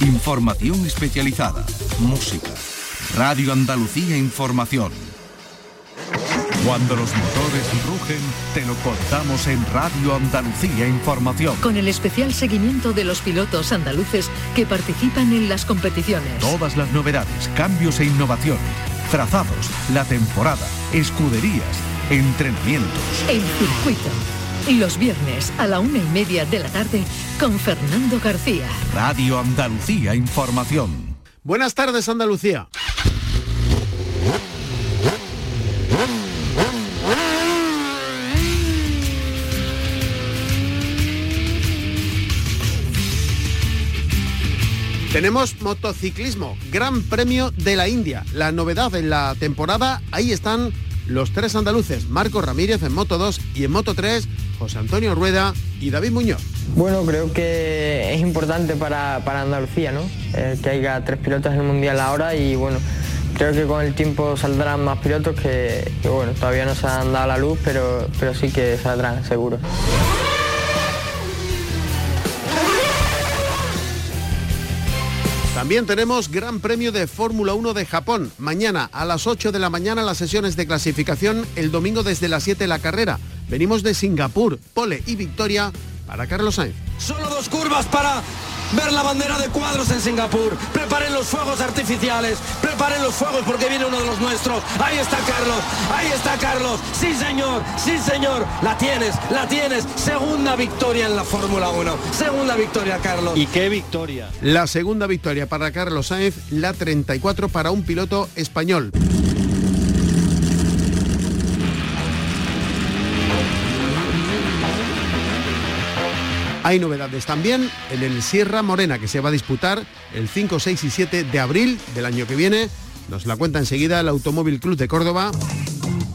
Información especializada, música. Radio Andalucía Información. Cuando los motores rugen, te lo contamos en Radio Andalucía Información. Con el especial seguimiento de los pilotos andaluces que participan en las competiciones. Todas las novedades, cambios e innovaciones, trazados, la temporada, escuderías, entrenamientos. El circuito. Los viernes a la una y media de la tarde con Fernando García. Radio Andalucía Información. Buenas tardes Andalucía. Tenemos motociclismo, Gran Premio de la India. La novedad en la temporada, ahí están los tres andaluces, Marco Ramírez en Moto 2 y en Moto 3, José Antonio Rueda y David Muñoz. Bueno, creo que es importante para, Andalucía, ¿no? Eh, que haya tres pilotos en el Mundial ahora y bueno, creo que con el tiempo saldrán más pilotos que, que bueno, todavía no se han dado la luz, pero, pero sí que saldrán, seguro. También tenemos Gran Premio de Fórmula 1 de Japón. Mañana a las 8 de la mañana las sesiones de clasificación, el domingo desde las 7 la carrera. Venimos de Singapur, pole y victoria para Carlos Sainz. Solo dos curvas para ver la bandera de cuadros en Singapur. Preparen los fuegos artificiales, preparen los fuegos porque viene uno de los nuestros. Ahí está Carlos, ahí está Carlos. Sí, señor, sí, señor. La tienes, la tienes. Segunda victoria en la Fórmula 1. Segunda victoria, Carlos. ¿Y qué victoria? La segunda victoria para Carlos Sainz, la 34 para un piloto español. Hay novedades también en el Sierra Morena que se va a disputar el 5, 6 y 7 de abril del año que viene. Nos la cuenta enseguida el Automóvil Club de Córdoba.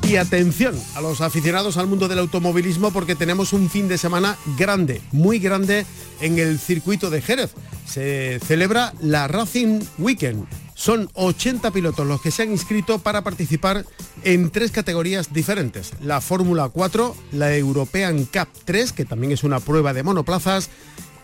Y atención a los aficionados al mundo del automovilismo porque tenemos un fin de semana grande, muy grande en el circuito de Jerez. Se celebra la Racing Weekend son 80 pilotos los que se han inscrito para participar en tres categorías diferentes. La Fórmula 4, la European Cup 3, que también es una prueba de monoplazas,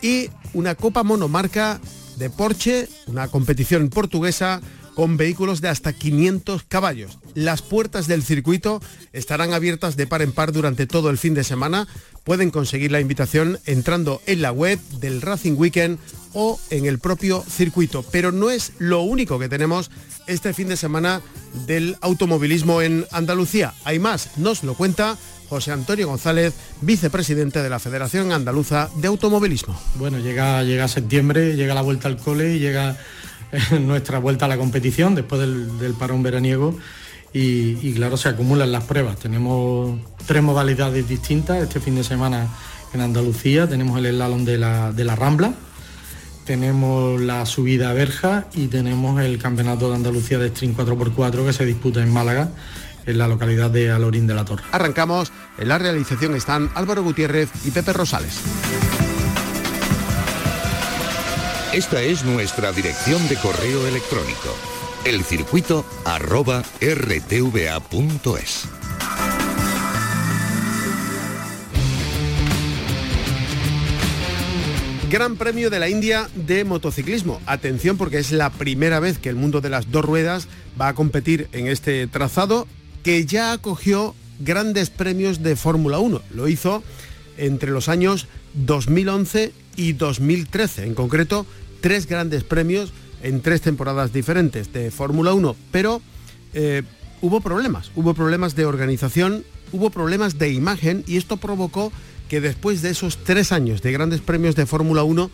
y una Copa Monomarca de Porsche, una competición portuguesa con vehículos de hasta 500 caballos. Las puertas del circuito estarán abiertas de par en par durante todo el fin de semana. Pueden conseguir la invitación entrando en la web del Racing Weekend o en el propio circuito. Pero no es lo único que tenemos este fin de semana del automovilismo en Andalucía. Hay más, nos lo cuenta José Antonio González, vicepresidente de la Federación Andaluza de Automovilismo. Bueno, llega, llega septiembre, llega la vuelta al cole y llega nuestra vuelta a la competición después del, parón veraniego y, claro, se acumulan las pruebas. Tenemos tres modalidades distintas este fin de semana en Andalucía. Tenemos el slalom de la, Rambla, tenemos la subida a Verja y tenemos el Campeonato de Andalucía de String 4x4 que se disputa en Málaga en la localidad de Alorín de la Torre. Arrancamos, en la realización están Álvaro Gutiérrez y Pepe Rosales. Esta es nuestra dirección de correo electrónico, elcircuito arroba rtva.es. Gran Premio de la India de motociclismo. Atención porque es la primera vez que el mundo de las dos ruedas va a competir en este trazado que ya acogió grandes premios de Fórmula 1. Lo hizo entre los años 2011 y 2013. En concreto, tres grandes premios en tres temporadas diferentes de Fórmula 1, pero eh, hubo problemas, hubo problemas de organización, hubo problemas de imagen y esto provocó que después de esos tres años de grandes premios de Fórmula 1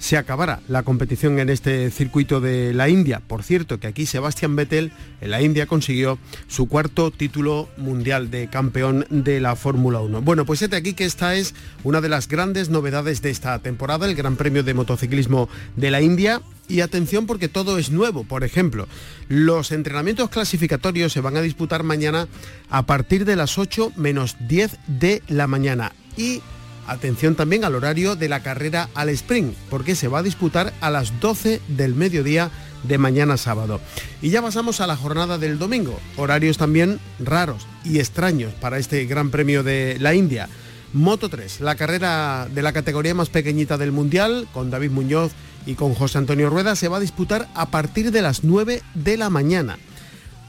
se acabará la competición en este circuito de la India. Por cierto, que aquí Sebastián Vettel en la India consiguió su cuarto título mundial de campeón de la Fórmula 1. Bueno, pues este aquí que esta es una de las grandes novedades de esta temporada, el Gran Premio de Motociclismo de la India. Y atención porque todo es nuevo. Por ejemplo, los entrenamientos clasificatorios se van a disputar mañana a partir de las 8 menos 10 de la mañana. Y Atención también al horario de la carrera al sprint, porque se va a disputar a las 12 del mediodía de mañana sábado. Y ya pasamos a la jornada del domingo, horarios también raros y extraños para este Gran Premio de la India. Moto 3, la carrera de la categoría más pequeñita del Mundial, con David Muñoz y con José Antonio Rueda se va a disputar a partir de las 9 de la mañana.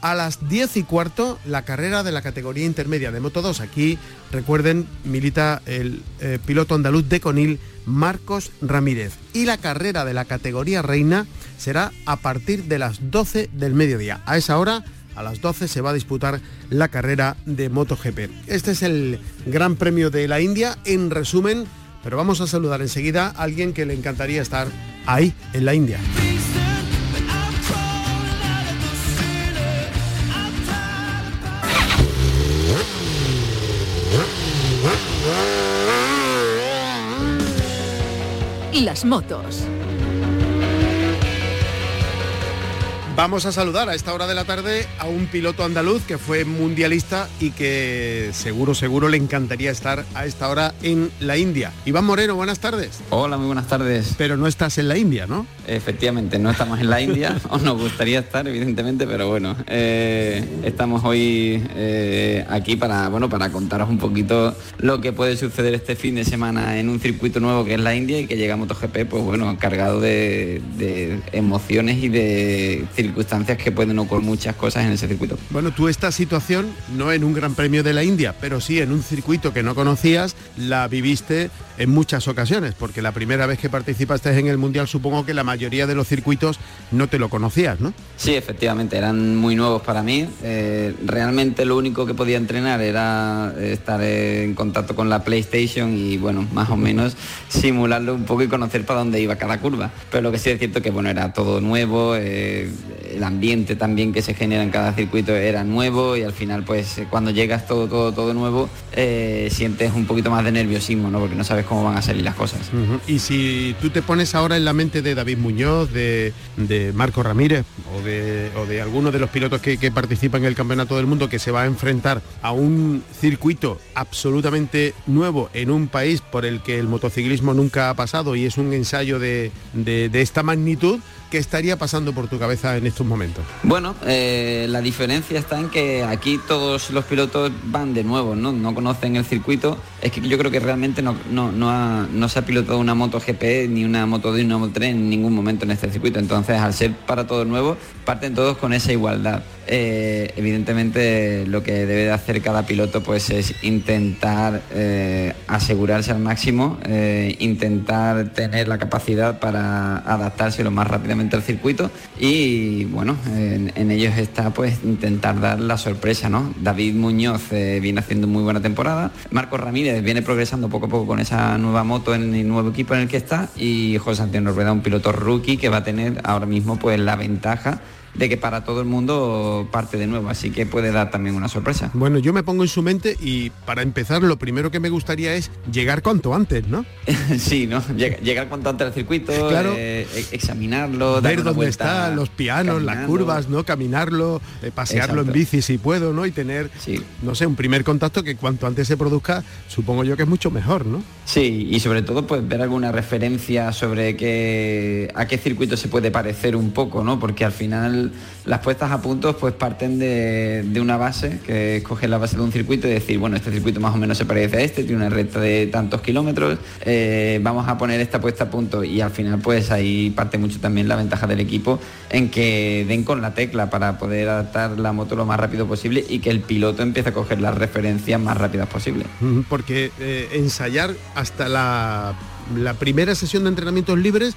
A las 10 y cuarto, la carrera de la categoría intermedia de Moto 2. Aquí, recuerden, milita el eh, piloto andaluz de Conil, Marcos Ramírez. Y la carrera de la categoría reina será a partir de las 12 del mediodía. A esa hora, a las 12, se va a disputar la carrera de MotoGP. Este es el Gran Premio de la India, en resumen, pero vamos a saludar enseguida a alguien que le encantaría estar ahí, en la India. Las motos. Vamos a saludar a esta hora de la tarde a un piloto andaluz que fue mundialista y que seguro, seguro le encantaría estar a esta hora en la India. Iván Moreno, buenas tardes. Hola, muy buenas tardes. Pero no estás en la India, ¿no? Efectivamente, no estamos en la India, o nos gustaría estar, evidentemente, pero bueno, eh, estamos hoy eh, aquí para, bueno, para contaros un poquito lo que puede suceder este fin de semana en un circuito nuevo que es la India y que llega a MotoGP, pues bueno, cargado de, de emociones y de circunstancias que pueden ocurrir muchas cosas en ese circuito. Bueno, tú esta situación, no en un Gran Premio de la India, pero sí en un circuito que no conocías, la viviste en muchas ocasiones, porque la primera vez que participaste en el Mundial supongo que la mayoría de los circuitos no te lo conocías, ¿no? Sí, efectivamente, eran muy nuevos para mí. Eh, realmente lo único que podía entrenar era estar en contacto con la PlayStation y bueno, más o menos simularlo un poco y conocer para dónde iba cada curva. Pero lo que sí es cierto que bueno, era todo nuevo, eh, el ambiente también que se genera en cada circuito era nuevo y al final pues cuando llegas todo, todo, todo nuevo, eh, sientes un poquito más de nerviosismo, ¿no? Porque no sabes cómo van a salir las cosas. Y si tú te pones ahora en la mente de David Muñoz, de, de Marco Ramírez o de, o de alguno de los pilotos que, que participan en el Campeonato del Mundo que se va a enfrentar a un circuito absolutamente nuevo en un país por el que el motociclismo nunca ha pasado y es un ensayo de- de esta magnitud, ¿qué estaría pasando por tu cabeza en estos momentos? Bueno, eh, la diferencia está en que aquí todos los pilotos van de nuevo, ¿no? No conocen el circuito. Es que yo creo que realmente no, no, no, no se ha pilotado una moto GP ni una moto de una moto 3 en ningún momento en este circuito. Entonces, al ser para todos nuevos, parten todos con esa igualdad. Eh, evidentemente, lo que debe de hacer cada piloto pues es intentar eh, asegurarse al máximo, eh, intentar tener la capacidad para adaptarse lo más rápidamente al circuito. Y bueno, en, ellos está pues intentar dar la sorpresa, ¿no? David Muñoz viene haciendo muy buena temporada, Marcos Ramírez viene progresando poco a poco con esa nueva moto en el nuevo equipo en el que está. Y José Antonio Rueda, un piloto rookie que va a tener ahora mismo pues la ventaja de que para todo el mundo parte de nuevo, así que puede dar también una sorpresa. Bueno, yo me pongo en su mente y para empezar lo primero que me gustaría es llegar cuanto antes, ¿no? sí, ¿no? Llega- Llegar cuanto antes al circuito, Claro. eh, e- examinarlo, ver dónde vuelta están los pianos, las curvas, ¿no? Caminarlo, eh, pasearlo en bici si puedo, ¿no? Y tener, no sé, un primer contacto que cuanto antes se produzca, supongo yo que es mucho mejor, ¿no? Sí, y sobre todo pues ver alguna referencia sobre qué, a qué circuito se puede parecer un poco, ¿no? Porque al final las puestas a puntos pues parten de, de una base, que es coger la base de un circuito y decir, bueno, este circuito más o menos se parece a este, tiene una recta de tantos kilómetros, eh, vamos a poner esta puesta a punto y al final pues ahí parte mucho también la ventaja del equipo en que den con la tecla para poder adaptar la moto lo más rápido posible y que el piloto empiece a coger las referencias más rápidas posible. Porque eh, ensayar hasta la primera sesión de entrenamientos libres,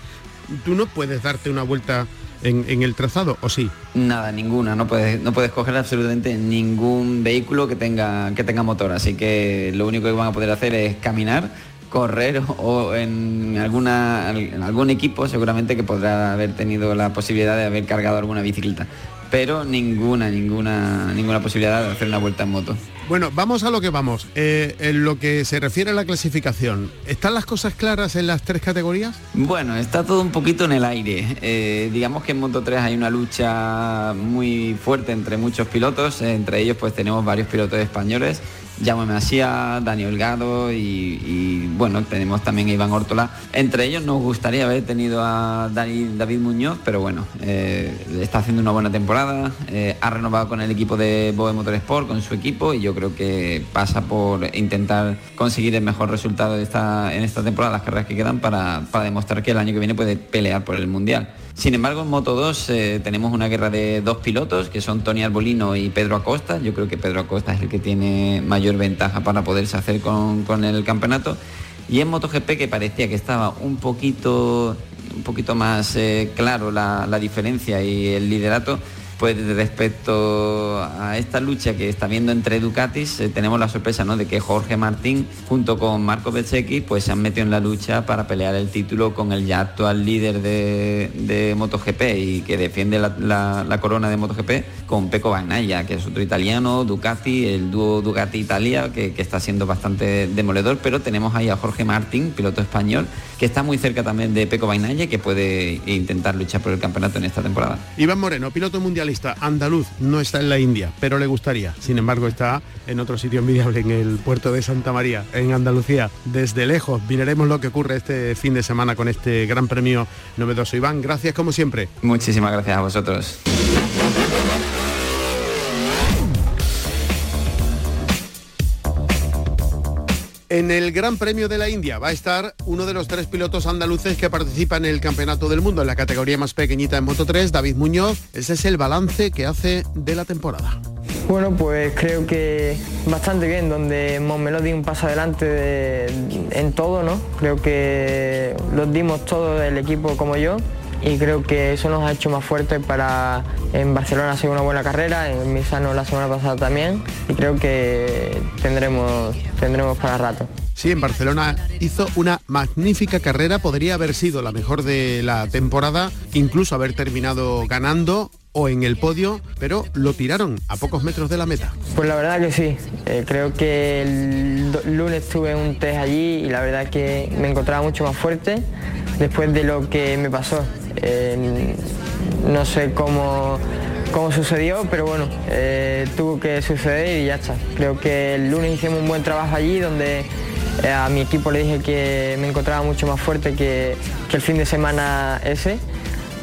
tú no puedes darte una vuelta en, el trazado, ¿o sí? Nada, ninguna, no puedes, no puedes coger absolutamente ningún vehículo que tenga, que tenga motor, así que lo único que van a poder hacer es caminar, correr o, o en, alguna, en algún equipo seguramente que podrá haber tenido la posibilidad de haber cargado alguna bicicleta, pero ninguna, ninguna, ninguna posibilidad de hacer una vuelta en moto. Bueno, vamos a lo que vamos. Eh, en lo que se refiere a la clasificación, ¿están las cosas claras en las tres categorías? Bueno, está todo un poquito en el aire. Eh, digamos que en Moto 3 hay una lucha muy fuerte entre muchos pilotos, entre ellos pues tenemos varios pilotos españoles Jaume Masía, Dani Holgado y, bueno, tenemos también a Iván Ortola. Entre ellos nos gustaría haber tenido a David Muñoz, pero bueno, eh, está haciendo una buena temporada, eh, ha renovado con el equipo de Boe Motorsport, con su equipo y yo creo que pasa por intentar conseguir el mejor resultado en esta temporada, las carreras que quedan, para, para demostrar que el año que viene puede pelear por el Mundial. Sin embargo, en Moto 2 eh, tenemos una guerra de dos pilotos, que son Tony Arbolino y Pedro Acosta. Yo creo que Pedro Acosta es el que tiene mayor ventaja para poderse hacer con, el campeonato. Y en MotoGP, que parecía que estaba un poquito, un poquito más eh, claro la, la diferencia y el liderato, pues respecto a esta lucha que está viendo entre Ducatis, eh, tenemos la sorpresa ¿no? de que Jorge Martín junto con Marco Bezzecchi pues se han metido en la lucha para pelear el título con el ya actual líder de, MotoGP y que defiende la, corona de MotoGP con Pecco Bagnaia, que es otro italiano, Ducati, el dúo Ducati-Italia, que, que está siendo bastante demoledor, pero tenemos ahí a Jorge Martín, piloto español, que está muy cerca también de Pecco Bagnaia, que puede intentar luchar por el campeonato en esta temporada. Iván Moreno, piloto mundial andaluz, no está en la India, pero le gustaría. Sin embargo, está en otro sitio envidiable, en el puerto de Santa María, en Andalucía. Desde lejos miraremos lo que ocurre este fin de semana con este gran premio novedoso. Iván, gracias como siempre. Muchísimas gracias a vosotros. En el Gran Premio de la India va a estar uno de los tres pilotos andaluces que participan en el Campeonato del Mundo en la categoría más pequeñita en Moto 3, David Muñoz. Ese es el balance que hace de la temporada. Bueno, pues creo que bastante bien, donde Montmeló un paso adelante en todo, ¿no? Creo que los dimos todo el equipo como yo y creo que eso nos ha hecho más fuertes para en Barcelona hacer una buena carrera, en Misano la semana pasada también y creo que tendremos, tendremos para rato. Sí, en Barcelona hizo una magnífica carrera, podría haber sido la mejor de la temporada, incluso haber terminado ganando o en el podio, pero lo tiraron a pocos metros de la meta. Pues la verdad que sí, eh, creo que el lunes tuve un test allí y la verdad que me encontraba mucho más fuerte después de lo que me pasó. Eh, no sé cómo, cómo sucedió, pero bueno, eh, tuvo que suceder y ya está. Creo que el lunes hicimos un buen trabajo allí donde eh, a mi equipo le dije que me encontraba mucho más fuerte que, que el fin de semana ese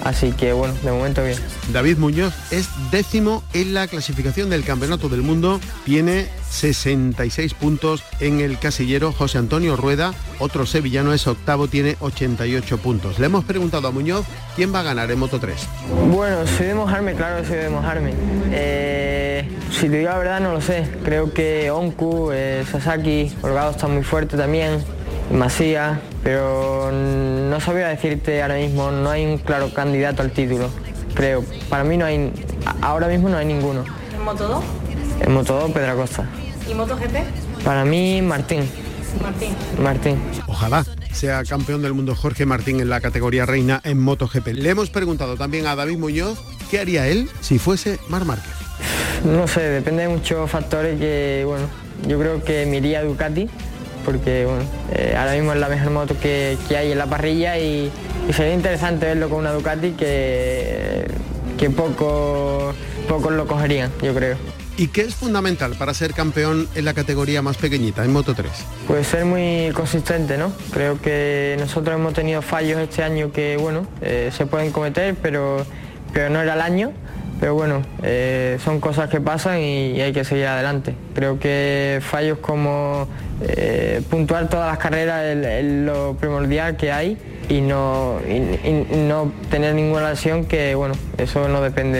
Así que bueno, de momento bien. David Muñoz es décimo en la clasificación del Campeonato del Mundo, tiene 66 puntos en el casillero. José Antonio Rueda, otro sevillano, es octavo, tiene 88 puntos. Le hemos preguntado a Muñoz quién va a ganar en Moto 3. Bueno, soy de mojarme, claro soy de mojarme. Eh, si te digo la verdad no lo sé. Creo que Onku, eh, Sasaki, Holgado está muy fuerte también. Masía, pero no sabía decirte ahora mismo, no hay un claro candidato al título, creo. Para mí no hay, ahora mismo no hay ninguno. ¿En Moto 2? En Moto 2, Pedro Acosta. ¿Y Moto GP? Para mí, Martín. Martín. Martín. Ojalá sea campeón del mundo Jorge Martín en la categoría reina en MotoGP. Le hemos preguntado también a David Muñoz qué haría él si fuese Mar Márquez. No sé, depende de muchos factores que, bueno, yo creo que me iría a Ducati porque bueno, eh, ahora mismo es la mejor moto que, hay en la parrilla y, sería interesante verlo con una Ducati que, que poco, pocos lo cogerían, yo creo. ¿Y qué es fundamental para ser campeón en la categoría más pequeñita, en Moto 3? Pues ser muy consistente, ¿no? Creo que nosotros hemos tenido fallos este año que, bueno, eh, se pueden cometer, pero, pero no era el año. Pero bueno, eh, son cosas que pasan y, hay que seguir adelante. Creo que fallos como eh, puntuar todas las carreras es, lo primordial que hay y no, no tener ninguna lesión que, bueno, eso no depende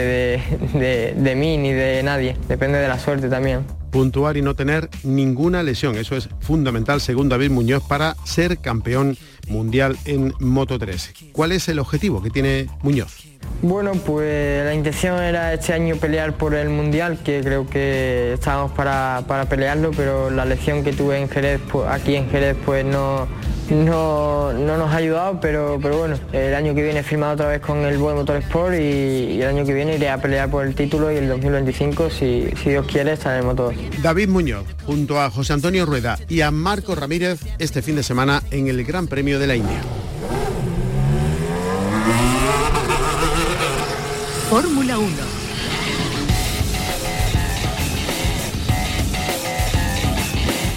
de, de mí ni de nadie, depende de la suerte también puntuar y no tener ninguna lesión. Eso es fundamental, según David Muñoz, para ser campeón mundial en Moto 3. ¿Cuál es el objetivo que tiene Muñoz? Bueno, pues la intención era este año pelear por el Mundial, que creo que estábamos para, pelearlo, pero la lección que tuve en Jerez, pues, aquí en Jerez, pues no, no, nos ha ayudado, pero, pero bueno, el año que viene he firmado otra vez con el Buen Motorsport y, y, el año que viene iré a pelear por el título y el 2025, si, si Dios quiere, estar en el motor. David Muñoz, junto a José Antonio Rueda y a Marco Ramírez, este fin de semana en el Gran Premio de la India. Fórmula 1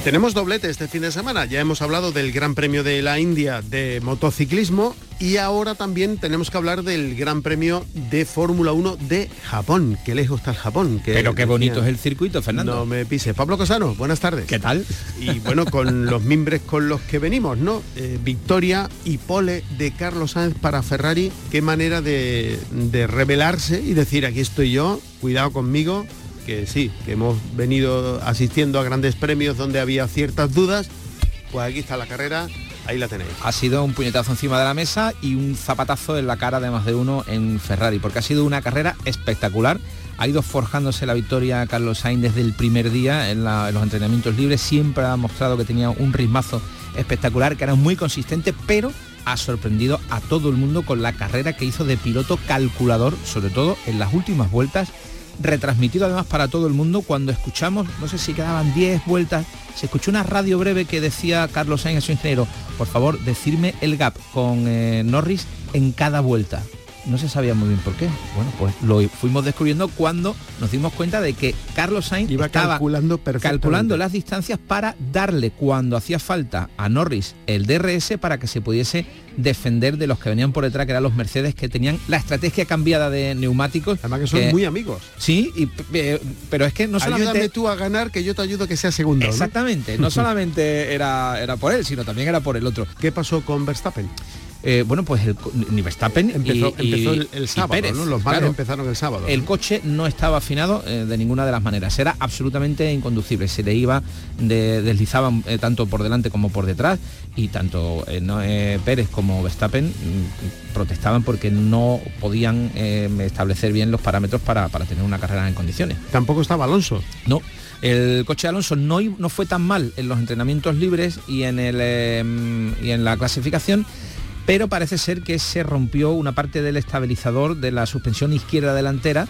Tenemos doblete este fin de semana. Ya hemos hablado del Gran Premio de la India de motociclismo y ahora también tenemos que hablar del Gran Premio de Fórmula 1 de Japón. Qué lejos está el Japón. Que Pero qué bonito decía- es el circuito, Fernando. No me pise. Pablo Cosano, buenas tardes. ¿Qué tal? Y bueno, con los mimbres con los que venimos, ¿no? Eh, victoria y pole de Carlos Sáenz para Ferrari. Qué manera de, de revelarse y decir, aquí estoy yo, cuidado conmigo, que sí, que hemos venido asistiendo a grandes premios donde había ciertas dudas. Pues aquí está la carrera, ahí la tenéis. Ha sido un puñetazo encima de la mesa y un zapatazo en la cara de más de uno en Ferrari, porque ha sido una carrera espectacular. Ha ido forjándose la victoria Carlos Sainz desde el primer día en, los entrenamientos libres. Siempre ha mostrado que tenía un ritmazo espectacular, que era muy consistente, pero ha sorprendido a todo el mundo con la carrera que hizo de piloto calculador, sobre todo en las últimas vueltas retransmitido además para todo el mundo cuando escuchamos, no sé si quedaban 10 vueltas, se escuchó una radio breve que decía Carlos Sainz, su ingeniero, por favor, decirme el gap con eh, Norris en cada vuelta. No se sabía muy bien por qué. Bueno, pues lo fuimos descubriendo cuando nos dimos cuenta de que Carlos Sainz Iba estaba calculando calculando las distancias para darle cuando hacía falta a Norris el DRS para que se pudiese defender de los que venían por detrás, que eran los Mercedes que tenían la estrategia cambiada de neumáticos. Además que son muy amigos. Sí, y, eh, pero es que no solamente... Ayúdame tú a ganar, que yo te ayudo a que sea segundo. ¿no? Exactamente, no solamente era, era por él, sino también era por el otro. ¿Qué pasó con Verstappen? Eh, bueno, pues el, ni Verstappen Empezó, y- y- empezó el, el y sábado, Pérez, ¿no? Los males claro. empezaron el sábado. El coche no estaba afinado eh, de ninguna de las maneras, era absolutamente inconducible, se le iba, de, deslizaban eh, tanto por delante como por detrás y tanto no, Pérez como Verstappen mm, protestaban porque no podían establecer bien los parámetros para, para tener una carrera en condiciones. Tampoco estaba Alonso. No, el coche de Alonso no, no fue tan mal en los entrenamientos libres y en, el, eh, y en la clasificación, pero parece ser que se rompió una parte del estabilizador de la suspensión izquierda delantera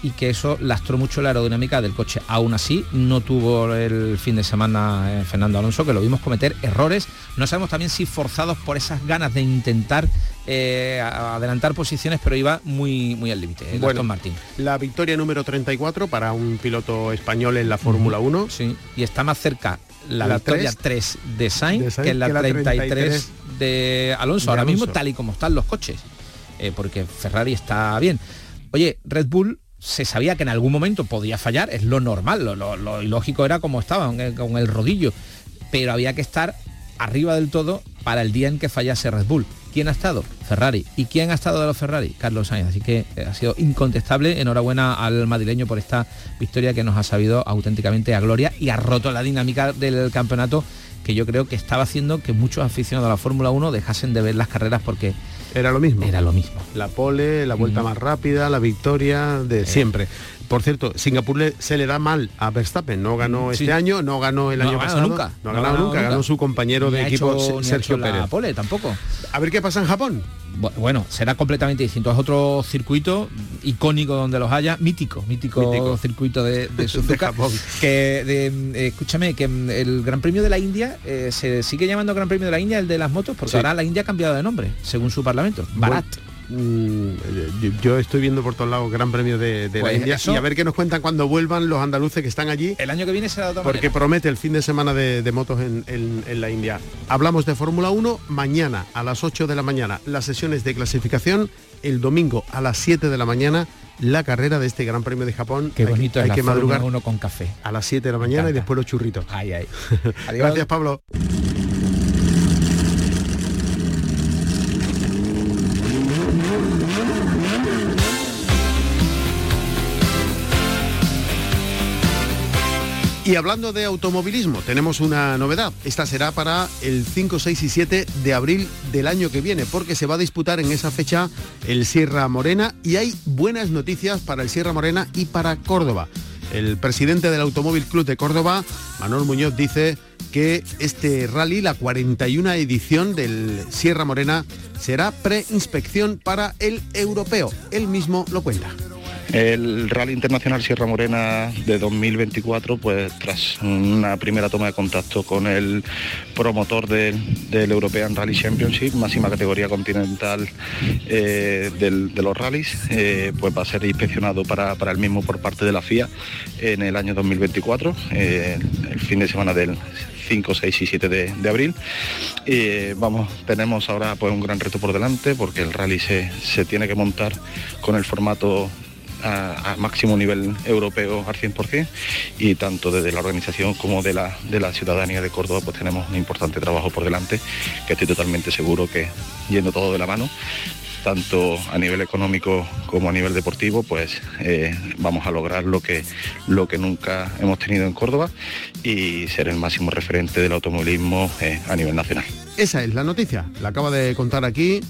y que eso lastró mucho la aerodinámica del coche. Aún así, no tuvo el fin de semana eh, Fernando Alonso, que lo vimos cometer errores. No sabemos también si forzados por esas ganas de intentar eh, adelantar posiciones, pero iba muy, muy al límite. eh, Bueno. Martín. La victoria número 34 para un piloto español en la Fórmula 1. Sí, y está más cerca la, La victoria tres 3 de Sainz, de Sainz que la que la 33, 33 de Alonso. de Ahora mismo tal y como están los coches, eh, porque Ferrari está bien. Oye, Red Bull se sabía que en algún momento podía fallar, es lo normal, lo, lo- lo ilógico era como estaban, con el rodillo, pero había que estar arriba del todo para el día en que fallase Red Bull. ¿Quién ha estado? Ferrari. ¿Y quién ha estado de los Ferrari? Carlos Sainz. Así que eh, ha sido incontestable. Enhorabuena al madrileño por esta victoria que nos ha sabido auténticamente a gloria y ha roto la dinámica del campeonato que yo creo que estaba haciendo que muchos aficionados a la Fórmula 1 dejasen de ver las carreras porque Era lo mismo. era lo mismo. La pole, la vuelta más rápida, la victoria de siempre. Por cierto, Singapur le- se le da mal a Verstappen. No ganó Sí. este año, no ganó el No año pasado. nunca. No ha ganado nunca, ganó su compañero de equipo hecho- Sergio Pérez. pole tampoco. A ver qué pasa en Japón. Bu- Bueno, será completamente distinto. Es otro circuito icónico donde los haya, mítico, mítico, Mítico. circuito de, de Suzuka. Que de, eh, escúchame, que mm, el Gran Premio de la India eh, se sigue llamando Gran Premio de la India el de las motos, porque Sí. ahora la India ha cambiado de nombre, según su parlamento. Barat. Mm, yo- yo estoy viendo por todos lados Gran Premio de, de la Pues India eso- y a ver qué nos cuentan cuando vuelvan los andaluces que están allí. El año que viene será de Porque manera. promete el fin de semana de, de motos en, en- en la India. Hablamos de Fórmula 1 mañana a las 8 de la mañana, las sesiones de clasificación, el domingo a las 7 de la mañana, la carrera de este Gran Premio de Japón. Qué bonito hay, es la que madrugar 1 con café. a las 7 de la mañana y después los churritos. Ay, ay. Gracias, Pablo. Y hablando de automovilismo, tenemos una novedad. Esta será para el 5, 6 y 7 de abril del año que viene, porque se va a disputar en esa fecha el Sierra Morena y hay buenas noticias para el Sierra Morena y para Córdoba. El presidente del Automóvil Club de Córdoba, Manuel Muñoz, dice que este rally, la 41 edición del Sierra Morena, será preinspección para el europeo. Él mismo lo cuenta. El Rally Internacional Sierra Morena de 2024, pues tras una primera toma de contacto con el promotor del, del European Rally Championship, máxima categoría continental eh, del- de los rallies, eh, pues va a ser inspeccionado para, para el mismo por parte de la FIA en el año 2024, eh, el fin de semana del 5, 6 y 7 de, abril. Y vamos, tenemos ahora pues un gran reto por delante porque el rally se, se tiene que montar con el formato a, máximo nivel europeo al 100% y tanto desde la organización como de la, de la ciudadanía de Córdoba pues tenemos un importante trabajo por delante que estoy totalmente seguro que yendo todo de la mano tanto a nivel económico como a nivel deportivo, pues eh, vamos a lograr lo que, lo que nunca hemos tenido en Córdoba y ser el máximo referente del automovilismo eh, a nivel nacional. Esa es la noticia, la acaba de contar aquí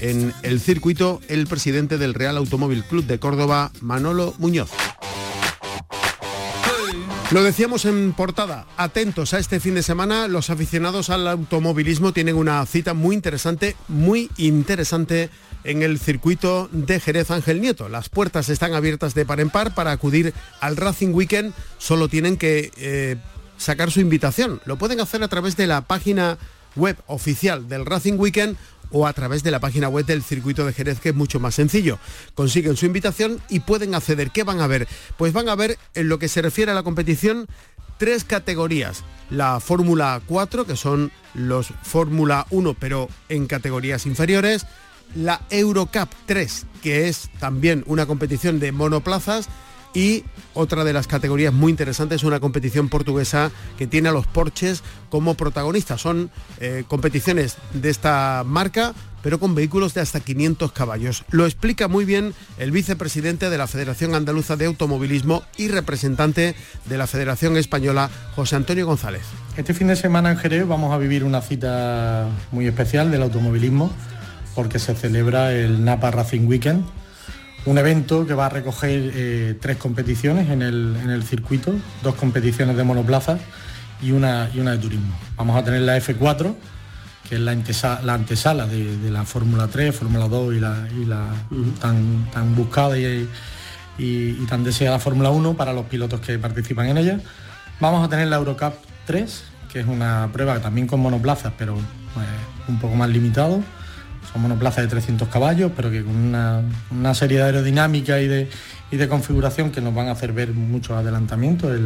en el circuito el presidente del Real Automóvil Club de Córdoba, Manolo Muñoz. Lo decíamos en portada, atentos a este fin de semana, los aficionados al automovilismo tienen una cita muy interesante, muy interesante en el circuito de Jerez Ángel Nieto. Las puertas están abiertas de par en par para acudir al Racing Weekend, solo tienen que eh, sacar su invitación. Lo pueden hacer a través de la página web oficial del Racing Weekend o a través de la página web del circuito de Jerez, que es mucho más sencillo. Consiguen su invitación y pueden acceder. ¿Qué van a ver? Pues van a ver en lo que se refiere a la competición tres categorías. La Fórmula 4, que son los Fórmula 1, pero en categorías inferiores. La Eurocup 3, que es también una competición de monoplazas y otra de las categorías muy interesantes es una competición portuguesa que tiene a los Porches como protagonistas. Son eh, competiciones de esta marca, pero con vehículos de hasta 500 caballos. Lo explica muy bien el vicepresidente de la Federación Andaluza de Automovilismo y representante de la Federación Española, José Antonio González. Este fin de semana en Jerez vamos a vivir una cita muy especial del automovilismo porque se celebra el Napa Racing Weekend, un evento que va a recoger eh, tres competiciones en el, circuito, dos competiciones de monoplaza y una, y una de turismo. Vamos a tener la F4, que es la, antesala de, la Fórmula 3, Fórmula 2 y la, tan, tan buscada y, tan deseada Fórmula 1 para los pilotos que participan en ella. Vamos a tener la Eurocup 3, que es una prueba también con monoplazas, pero eh, un poco más limitado son monoplazas de 300 caballos, pero que con una, serie de aerodinámica y de, de, configuración que nos van a hacer ver muchos adelantamientos, es,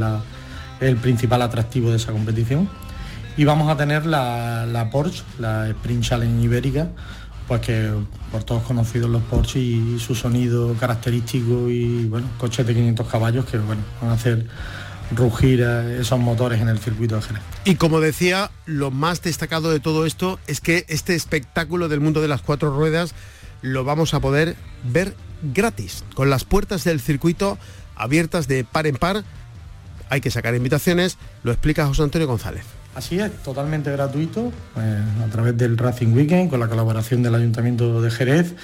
el principal atractivo de esa competición. Y vamos a tener la, Porsche, la Sprint Challenge Ibérica, pues que por todos conocidos los Porsche y, su sonido característico y bueno, coches de 500 caballos que bueno, van a hacer rugir esos motores en el circuito de Jerez. Y como decía, lo más destacado de todo esto es que este espectáculo del mundo de las cuatro ruedas lo vamos a poder ver gratis, con las puertas del circuito abiertas de par en par. Hay que sacar invitaciones, lo explica José Antonio González. Así es, totalmente gratuito, eh, a través del Racing Weekend, con la colaboración del Ayuntamiento de Jerez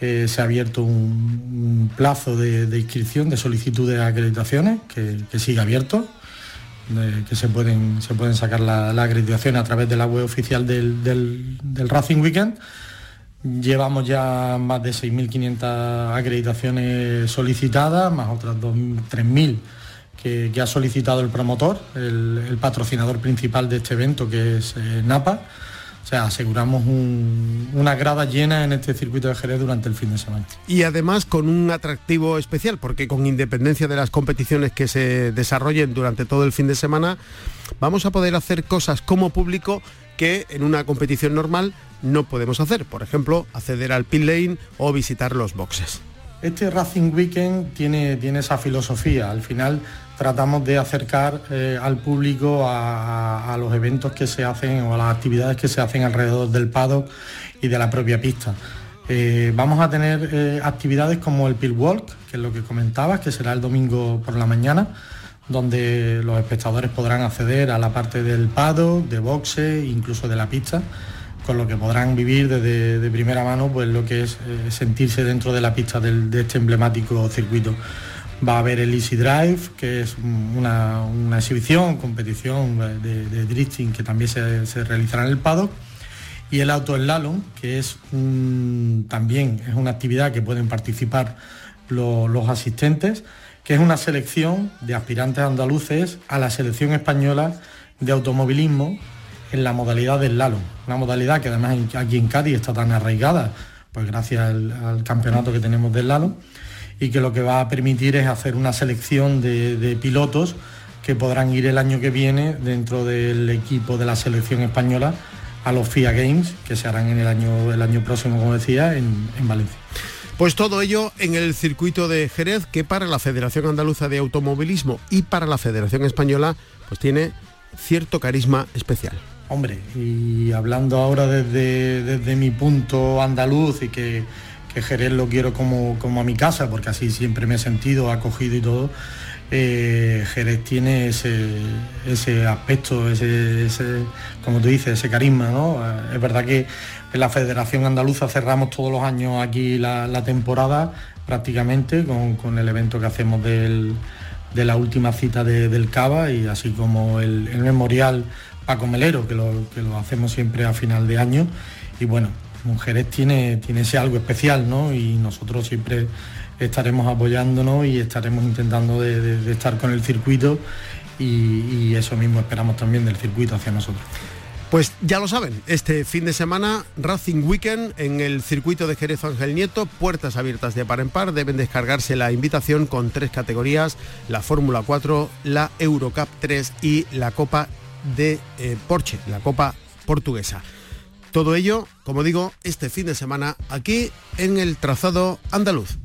eh, se ha abierto un, plazo de, inscripción de solicitud de acreditaciones que, sigue abierto, que se pueden, se pueden sacar la, acreditación a través de la web oficial del, Racing Weekend. Llevamos ya más de 6.500 acreditaciones solicitadas, más otras 3.000 que, que, ha solicitado el promotor, el, patrocinador principal de este evento, que es eh, NAPA o sea, aseguramos una grada llena en este circuito de Jerez durante el fin de semana. Y además con un atractivo especial, porque con independencia de las competiciones que se desarrollen durante todo el fin de semana, vamos a poder hacer cosas como público que en una competición normal no podemos hacer. Por ejemplo, acceder al pit lane o visitar los boxes. Este Racing Weekend tiene, tiene esa filosofía. Al final tratamos de acercar eh, al público a, los eventos que se hacen o a las actividades que se hacen alrededor del paddock y de la propia pista. Eh, vamos a tener eh, actividades como el Pit Walk, que es lo que comentabas, que será el domingo por la mañana, donde los espectadores podrán acceder a la parte del paddock, de boxe, incluso de la pista, con lo que podrán vivir desde de primera mano pues, lo que es sentirse dentro de la pista de este emblemático circuito. Va a haber el Easy Drive, que es una, exhibición, competición de, drifting que también se, realizará en el paddock. Y el auto slalom, que es también es una actividad que pueden participar los asistentes, que es una selección de aspirantes andaluces a la selección española de automovilismo en la modalidad del slalom. Una modalidad que además aquí en Cádiz está tan arraigada, pues gracias al, campeonato que tenemos del slalom y que lo que va a permitir es hacer una selección de, pilotos que podrán ir el año que viene dentro del equipo de la selección española a los FIA Games, que se harán en el año, el año próximo, como decía, en, en Valencia. Pues todo ello en el circuito de Jerez, que para la Federación Andaluza de Automovilismo y para la Federación Española, pues tiene cierto carisma especial. Hombre, y hablando ahora desde, desde mi punto andaluz y que, que Jerez lo quiero como, como a mi casa, porque así siempre me he sentido acogido y todo, eh, Jerez tiene ese, ese aspecto, ese, ese, como tú dices, ese carisma, ¿no? Eh, Es verdad que en la Federación Andaluza cerramos todos los años aquí la, temporada prácticamente con, con el evento que hacemos del, de la última cita de- del Cava y así como el memorial Paco Melero, que lo, que lo hacemos siempre a final de año. Y bueno, Mujeres tiene, tiene ese algo especial, ¿no? Y nosotros siempre estaremos apoyándonos y estaremos intentando de estar con el circuito y, y eso mismo esperamos también del circuito hacia nosotros. Pues ya lo saben, este fin de semana Racing Weekend en el circuito de Jerez Ángel Nieto, puertas abiertas de par en par, deben descargarse la invitación con tres categorías, la Fórmula 4, la Eurocup 3 y la Copa de eh, Porsche, la Copa portuguesa. Todo ello, como digo, este fin de semana aquí en el trazado andaluz.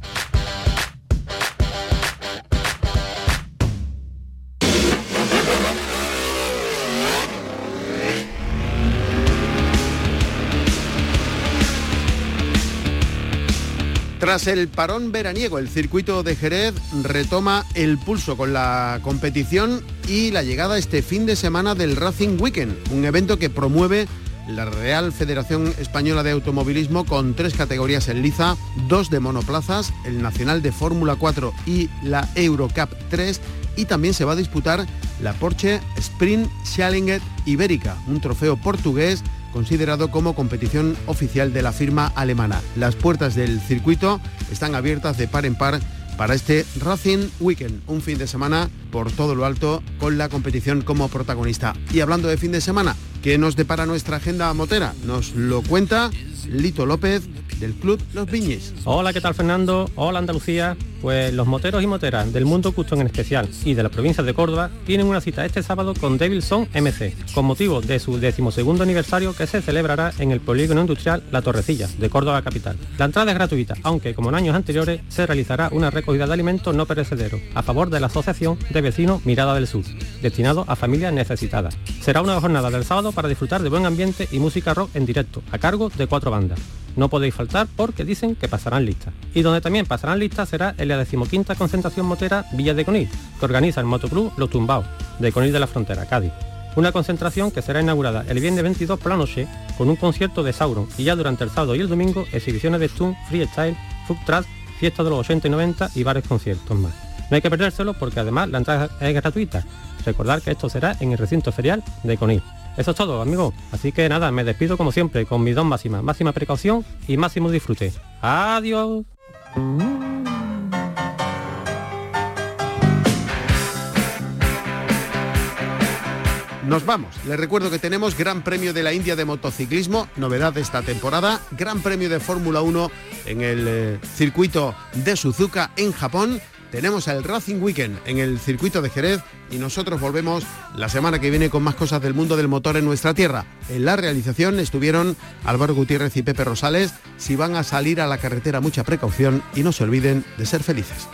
Tras el parón veraniego, el circuito de Jerez retoma el pulso con la competición y la llegada este fin de semana del Racing Weekend, un evento que promueve la Real Federación Española de Automovilismo con tres categorías en liza, dos de monoplazas, el Nacional de Fórmula 4 y la Eurocup 3 y también se va a disputar la Porsche Sprint Challenger Ibérica, un trofeo portugués considerado como competición oficial de la firma alemana. Las puertas del circuito están abiertas de par en par para este Racing Weekend, un fin de semana por todo lo alto con la competición como protagonista. Y hablando de fin de semana, ¿qué nos depara nuestra agenda motera? Nos lo cuenta Lito López del Club Los Viñes. Hola, ¿qué tal Fernando? Hola Andalucía. Pues los moteros y moteras del mundo custom en especial y de la provincia de Córdoba tienen una cita este sábado con Devilson MC, con motivo de su decimosegundo aniversario que se celebrará en el polígono industrial La Torrecilla, de Córdoba capital. La entrada es gratuita, aunque como en años anteriores se realizará una recogida de alimentos no perecederos a favor de la Asociación de Vecinos Mirada del Sur, destinado a familias necesitadas. Será una jornada del sábado para disfrutar de buen ambiente y música rock en directo, a cargo de cuatro bandas. No podéis faltar porque dicen que pasarán listas. Y donde también pasarán listas será en la decimoquinta concentración motera Villa de Conil, que organiza el Motoclub Los Tumbaos, de Conil de la Frontera, Cádiz. Una concentración que será inaugurada el viernes 22 por la noche con un concierto de Sauron y ya durante el sábado y el domingo exhibiciones de Stun, Freestyle, Food Truck, fiesta de los 80 y 90 y varios conciertos más. No hay que perdérselo porque además la entrada es gratuita. Recordar que esto será en el recinto ferial de Conil. Eso es todo, amigos. Así que nada, me despido como siempre con mis dos máximas. Máxima precaución y máximo disfrute. Adiós. Nos vamos. Les recuerdo que tenemos Gran Premio de la India de motociclismo, novedad de esta temporada, Gran Premio de Fórmula 1 en el eh, circuito de Suzuka en Japón. Tenemos el Racing Weekend en el circuito de Jerez y nosotros volvemos la semana que viene con más cosas del mundo del motor en nuestra tierra. En la realización estuvieron Álvaro Gutiérrez y Pepe Rosales. Si van a salir a la carretera, mucha precaución y no se olviden de ser felices.